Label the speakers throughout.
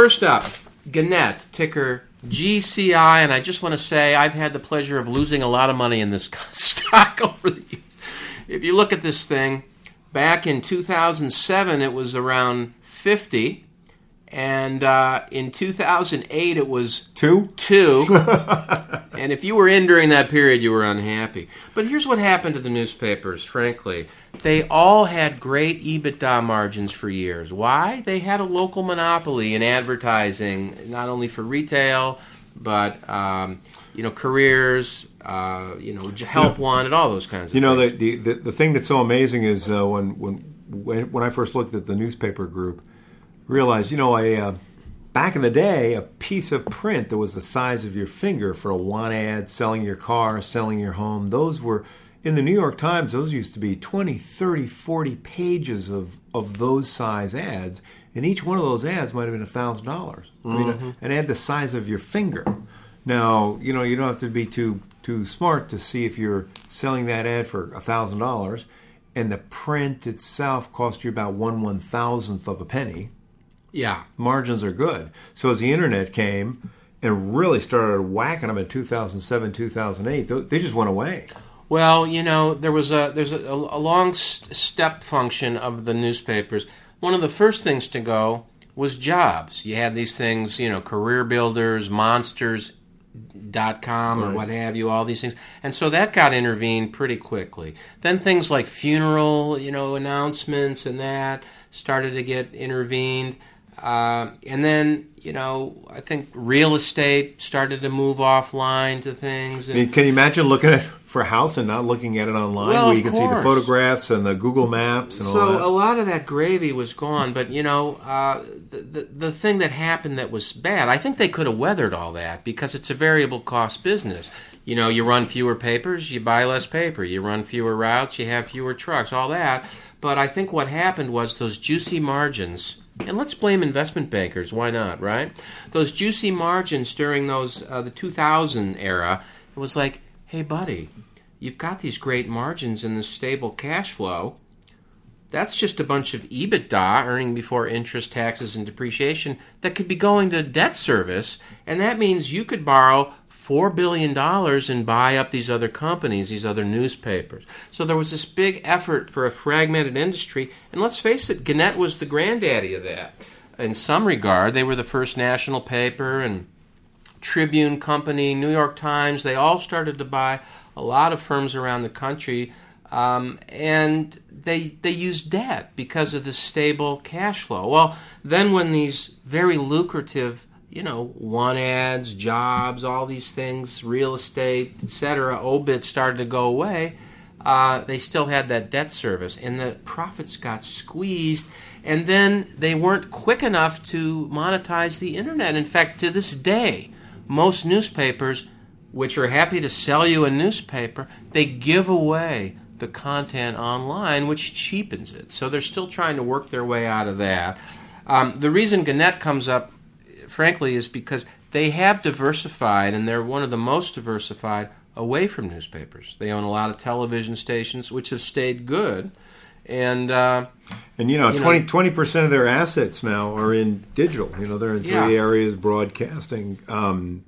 Speaker 1: First up, Gannett, ticker GCI, and I just want to say I've had the pleasure of losing a lot of money in this stock over the years. If you look at this thing, back in 2007 it was around 50, and uh, in 2008 it was
Speaker 2: Two?
Speaker 1: two. and if you were in during that period, you were unhappy. But here's what happened to the newspapers, frankly. They all had great EBITDA margins for years. Why? They had a local monopoly in advertising, not only for retail, but, um, you know, careers, uh, you know, help wanted, all those kinds of things.
Speaker 2: You know, the, the, the, thing that's so amazing is uh, when, when, when I first looked at the newspaper group, realized, you know, a, uh, back in the day, a piece of print that was the size of your finger for a want ad, selling your car, selling your home, those were, in the New York Times, those used to be 20, 30, 40 pages of, of those size ads. And each one of those ads might have been $1,000. I mean, an ad the size of your finger. Now, you know, you don't have to be too too smart to see if you're selling that ad for thousand dollars, and the print itself cost you about one one thousandth of a penny.
Speaker 1: Yeah.
Speaker 2: Margins are good. So as the internet came and really started whacking them in 2007, 2008, they just went away.
Speaker 1: Well, you know, there was a there's a, a long step function of the newspapers. One of the first things to go was jobs. You had these things, you know, career builders, monsters dot com or
Speaker 2: Right.
Speaker 1: what have you all these things and so that got intervened pretty quickly then things like funeral you know announcements and that started to get intervened uh, and then you know i think real estate started to move offline to things
Speaker 2: I mean, can you imagine looking at for a house and not looking at it online,
Speaker 1: Well,
Speaker 2: where you can see the photographs and the Google Maps and all
Speaker 1: So
Speaker 2: that?
Speaker 1: a lot of that gravy was gone, but you know, uh, the, the the thing that happened that was bad. I think they could have weathered all that because it's a variable cost business. You know, you run fewer papers, you buy less paper. You run fewer routes, you have fewer trucks. All that. But I think what happened was those juicy margins. And let's blame investment bankers. Why not, right? Those juicy margins during those uh, the 2000 era. It was like, hey, buddy, you've got these great margins and this stable cash flow that's just a bunch of EBITDA, earning before interest, taxes, and depreciation, that could be going to debt service. And that means you could borrow $4 billion and buy up these other companies, these other newspapers. So there was this big effort for a fragmented industry. And let's face it, Gannett was the granddaddy of that. In some regard, they were the first national paper and Tribune Company, New York Times, they all started to buy a lot of firms around the country, um, and they they used debt because of the stable cash flow. Well, then when these very lucrative, you know, one ads, jobs, all these things, real estate, etc., obit started to go away. Uh, they still had that debt service, and the profits got squeezed. And then they weren't quick enough to monetize the internet. In fact, to this day, most newspapers, which are happy to sell you a newspaper, they give away the content online, which cheapens it. So they're still trying to work their way out of that. Um, the reason Gannett comes up, frankly, is because they have diversified, and they're one of the most diversified away from newspapers. They own a lot of television stations, which have stayed good. And uh,
Speaker 2: And you know,
Speaker 1: You
Speaker 2: 20 percent of their assets now are in digital. You know, they're in three
Speaker 1: Yeah.
Speaker 2: areas: broadcasting, um,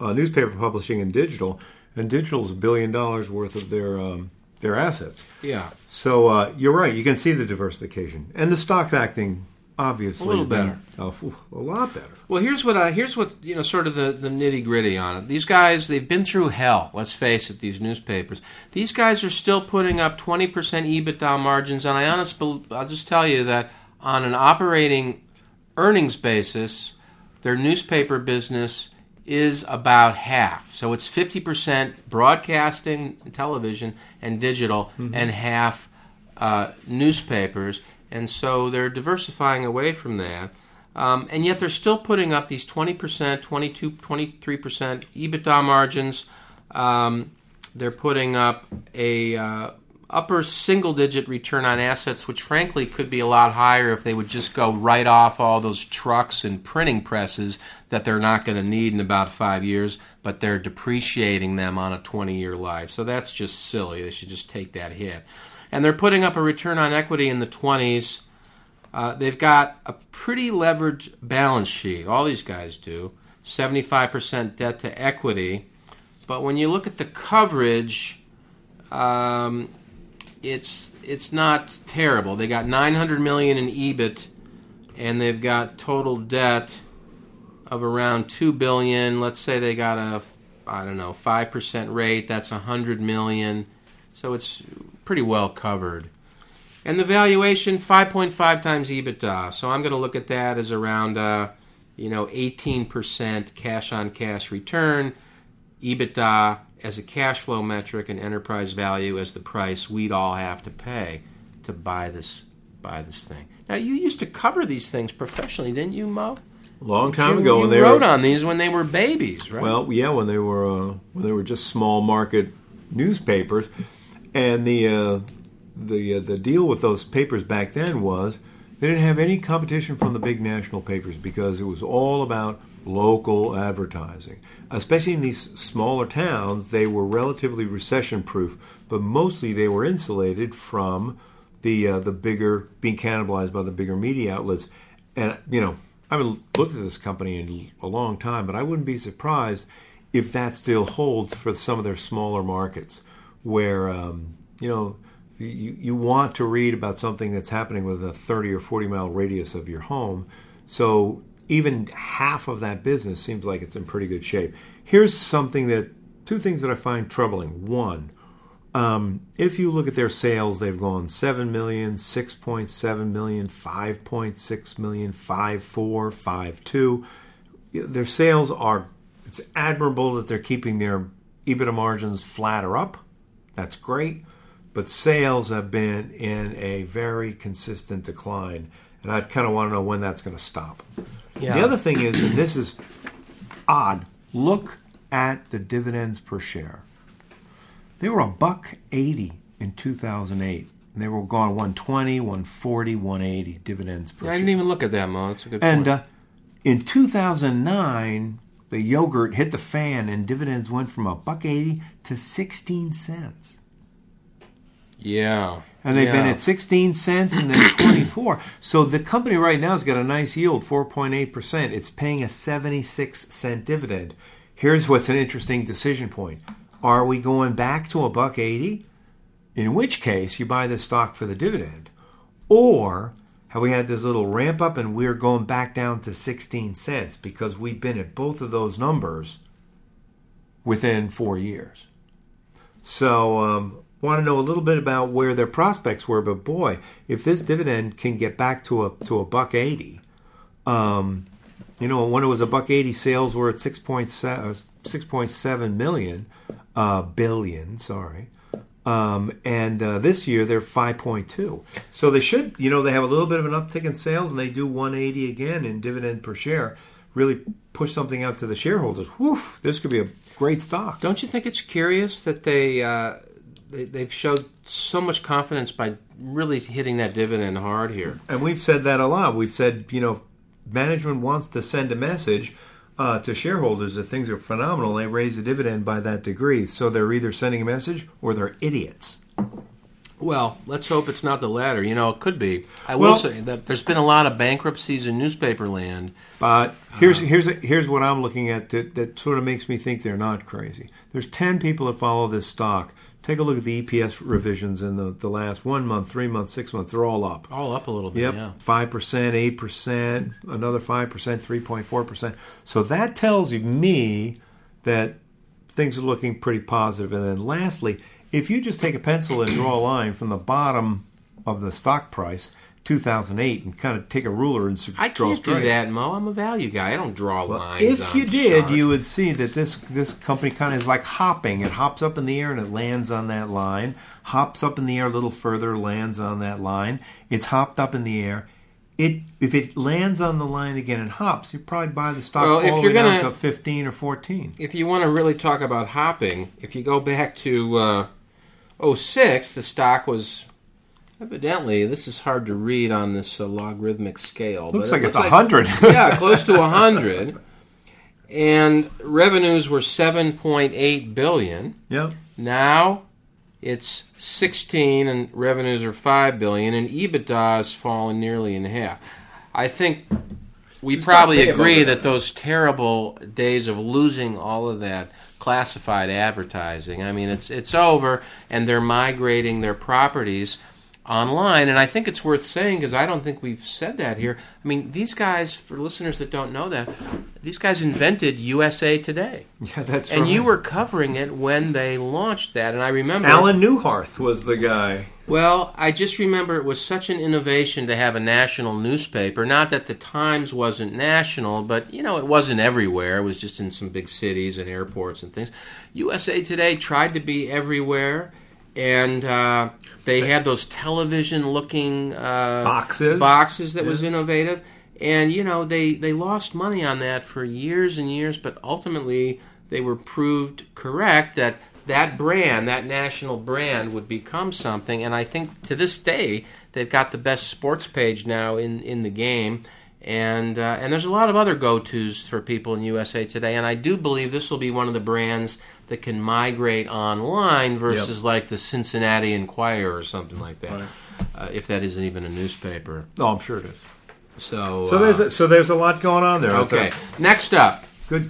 Speaker 2: uh, newspaper publishing, and digital. And digital's a billion dollars worth of their um, their assets.
Speaker 1: yeah,
Speaker 2: So uh, you're right. You can see the diversification, and the stock's acting obviously
Speaker 1: A little better.
Speaker 2: Oh, a lot better.
Speaker 1: Well, here's what I, here's what you know, sort of the, the nitty gritty on it. These guys, they've been through hell. Let's face it. These newspapers, these guys are still putting up 20% EBITDA margins, and I honestly, I'll just tell you that on an operating earnings basis, their newspaper business is about half. So it's 50% broadcasting, television, and digital, and half uh, newspapers. And so they're diversifying away from that. Um, and yet they're still putting up these 20%, 22, 23% EBITDA margins. Um, they're putting up a uh, upper single digit return on assets, which frankly could be a lot higher if they would just go write off all those trucks and printing presses that they're not going to need in about five years, but they're depreciating them on a 20 year life. So that's just silly. They should just take that hit. And they're putting up a return on equity in the 20s. Uh, they've got a pretty leveraged balance sheet. All these guys do. 75% debt to equity. But when you look at the coverage, um, it's it's not terrible. They got 900 million in EBIT, and they've got total debt of around 2 billion. Let's say they got a I don't know 5% rate. That's 100 million. So it's pretty well covered. And the valuation 5.5 times EBITDA. So I'm going to look at that as around uh, you know 18% cash on cash return. EBITDA as a cash flow metric and enterprise value as the price we'd all have to pay to buy this buy this thing. Now you used to cover these things professionally, didn't you, Mo?
Speaker 2: long time
Speaker 1: you,
Speaker 2: ago
Speaker 1: you
Speaker 2: when they
Speaker 1: wrote
Speaker 2: were
Speaker 1: on these when they were babies, right?
Speaker 2: well, yeah, when they were uh, when they were just small market newspapers, and the uh, the uh, the deal with those papers back then was they didn't have any competition from the big national papers because it was all about local advertising. Especially in these smaller towns, they were relatively recession proof, but mostly they were insulated from the uh, the bigger being cannibalized by the bigger media outlets. And you know, I haven't looked at this company in a long time, but I wouldn't be surprised if that still holds for some of their smaller markets, where um, you know you, you want to read about something that's happening within a 30 or 40 mile radius of your home. So even half of that business seems like it's in pretty good shape. Here's something that two things that I find troubling. One, um, if you look at their sales, they've gone 7 million, 6.7 million, 5.6 million, 5.4, 5.2. Their sales are, it's admirable that they're keeping their EBITDA margins flat or up. That's great. But sales have been in a very consistent decline. And I kind of want to know when that's going to stop.
Speaker 1: Yeah.
Speaker 2: The other thing is, and this is odd, look at the dividends per share. They were a buck 80 in 2008. And they were gone 120, 140, 180 dividends per share.
Speaker 1: I didn't even look at that, Mo. That's a good
Speaker 2: And
Speaker 1: point.
Speaker 2: uh, in 2009, the yogurt hit the fan and dividends went from a buck 80 to 16 cents.
Speaker 1: yeah.
Speaker 2: And they've been at 16 cents and then 24. So the company right now has got a nice yield, 4.8%. It's paying a 76 cent dividend. Here's what's an interesting decision point. Are we going back to a buck 80? In which case you buy the stock for the dividend. Or have we had this little ramp up and we're going back down to 16 cents because we've been at both of those numbers within 4 years. So, um, want to know a little bit about where their prospects were, but boy, if this dividend can get back to a to a buck eighty, um, you know, when it was a buck eighty, sales were at six point seven six point seven million uh, billion. Sorry. Um, and uh, this year they're 5.2. So they should, you know, they have a little bit of an uptick in sales and they do 180 again in dividend per share. Really push something out to the shareholders. Whew, this could be a great stock.
Speaker 1: Don't you think it's curious that they, uh, they they've showed so much confidence by really hitting that dividend hard here?
Speaker 2: And we've said that a lot. We've said, you know, management wants to send a message uh, to shareholders that things are phenomenal. They raise the dividend by that degree. So they're either sending a message or they're idiots.
Speaker 1: Well, let's hope it's not the latter. You know, it could be. I
Speaker 2: Well-
Speaker 1: will say that there's been a lot of bankruptcies in newspaper land.
Speaker 2: But uh, here's here's here's what I'm looking at that, that sort of makes me think they're not crazy. There's ten people that follow this stock. Take a look at the EPS revisions in the, the last one month, three months, six months. They're all up.
Speaker 1: All up a little bit, yeah.
Speaker 2: Yep, five percent, eight percent, another five percent, three point four percent. So that tells me that things are looking pretty positive. And then lastly, if you just take a pencil and draw a line from the bottom of the stock price, 2008, and kind of take a ruler and
Speaker 1: I
Speaker 2: draw
Speaker 1: can't do that, Mo. I'm a value guy. I don't draw lines.
Speaker 2: If you did,
Speaker 1: charts.
Speaker 2: you would see that this this company kind of is like hopping. It hops up in the air and it lands on that line. Hops up in the air a little further, lands on that line. It's hopped up in the air. It if it lands on the line again and hops, you probably buy the stock
Speaker 1: Well, if
Speaker 2: all the way down to 15 or 14.
Speaker 1: if you want to really talk about hopping, if you go back to uh, 06, the stock was evidently this is hard to read on this uh, logarithmic scale.
Speaker 2: Looks
Speaker 1: but
Speaker 2: like
Speaker 1: it
Speaker 2: it's a hundred.
Speaker 1: yeah, close to 100. And revenues were 7.8 billion.
Speaker 2: yeah.
Speaker 1: Now it's 16 and revenues are 5 billion and EBITDA has fallen nearly in half. I think we probably agree that those terrible days of losing all of that classified advertising. I mean, it's it's over, and they're migrating their properties online. And I think it's worth saying because I don't think we've said that here. I mean, these guys, for listeners that don't know that, these guys invented USA Today,
Speaker 2: Yeah, that's
Speaker 1: and
Speaker 2: right.
Speaker 1: you were covering it when they launched that. And I remember
Speaker 2: Allen Neuharth was the guy.
Speaker 1: Well, I just remember it was such an innovation to have a national newspaper. Not that the Times wasn't national, but you know, it wasn't everywhere. It was just in some big cities and airports and things. USA Today tried to be everywhere, and uh, they had those television-looking uh,
Speaker 2: Boxes.
Speaker 1: boxes that was innovative. And you know, they they lost money on that for years and years, but ultimately they were proved correct that that brand, that national brand, would become something. And I think to this day, they've got the best sports page now in in the game. And uh, and there's a lot of other go tos for people in USA Today. And I do believe this will be one of the brands that can migrate online versus like the Cincinnati Enquirer or something like that. Uh, if that isn't even a newspaper.
Speaker 2: Oh, I'm sure it is.
Speaker 1: So,
Speaker 2: So
Speaker 1: uh,
Speaker 2: there's a, so there's a lot going on there.
Speaker 1: Okay. Next up,
Speaker 2: good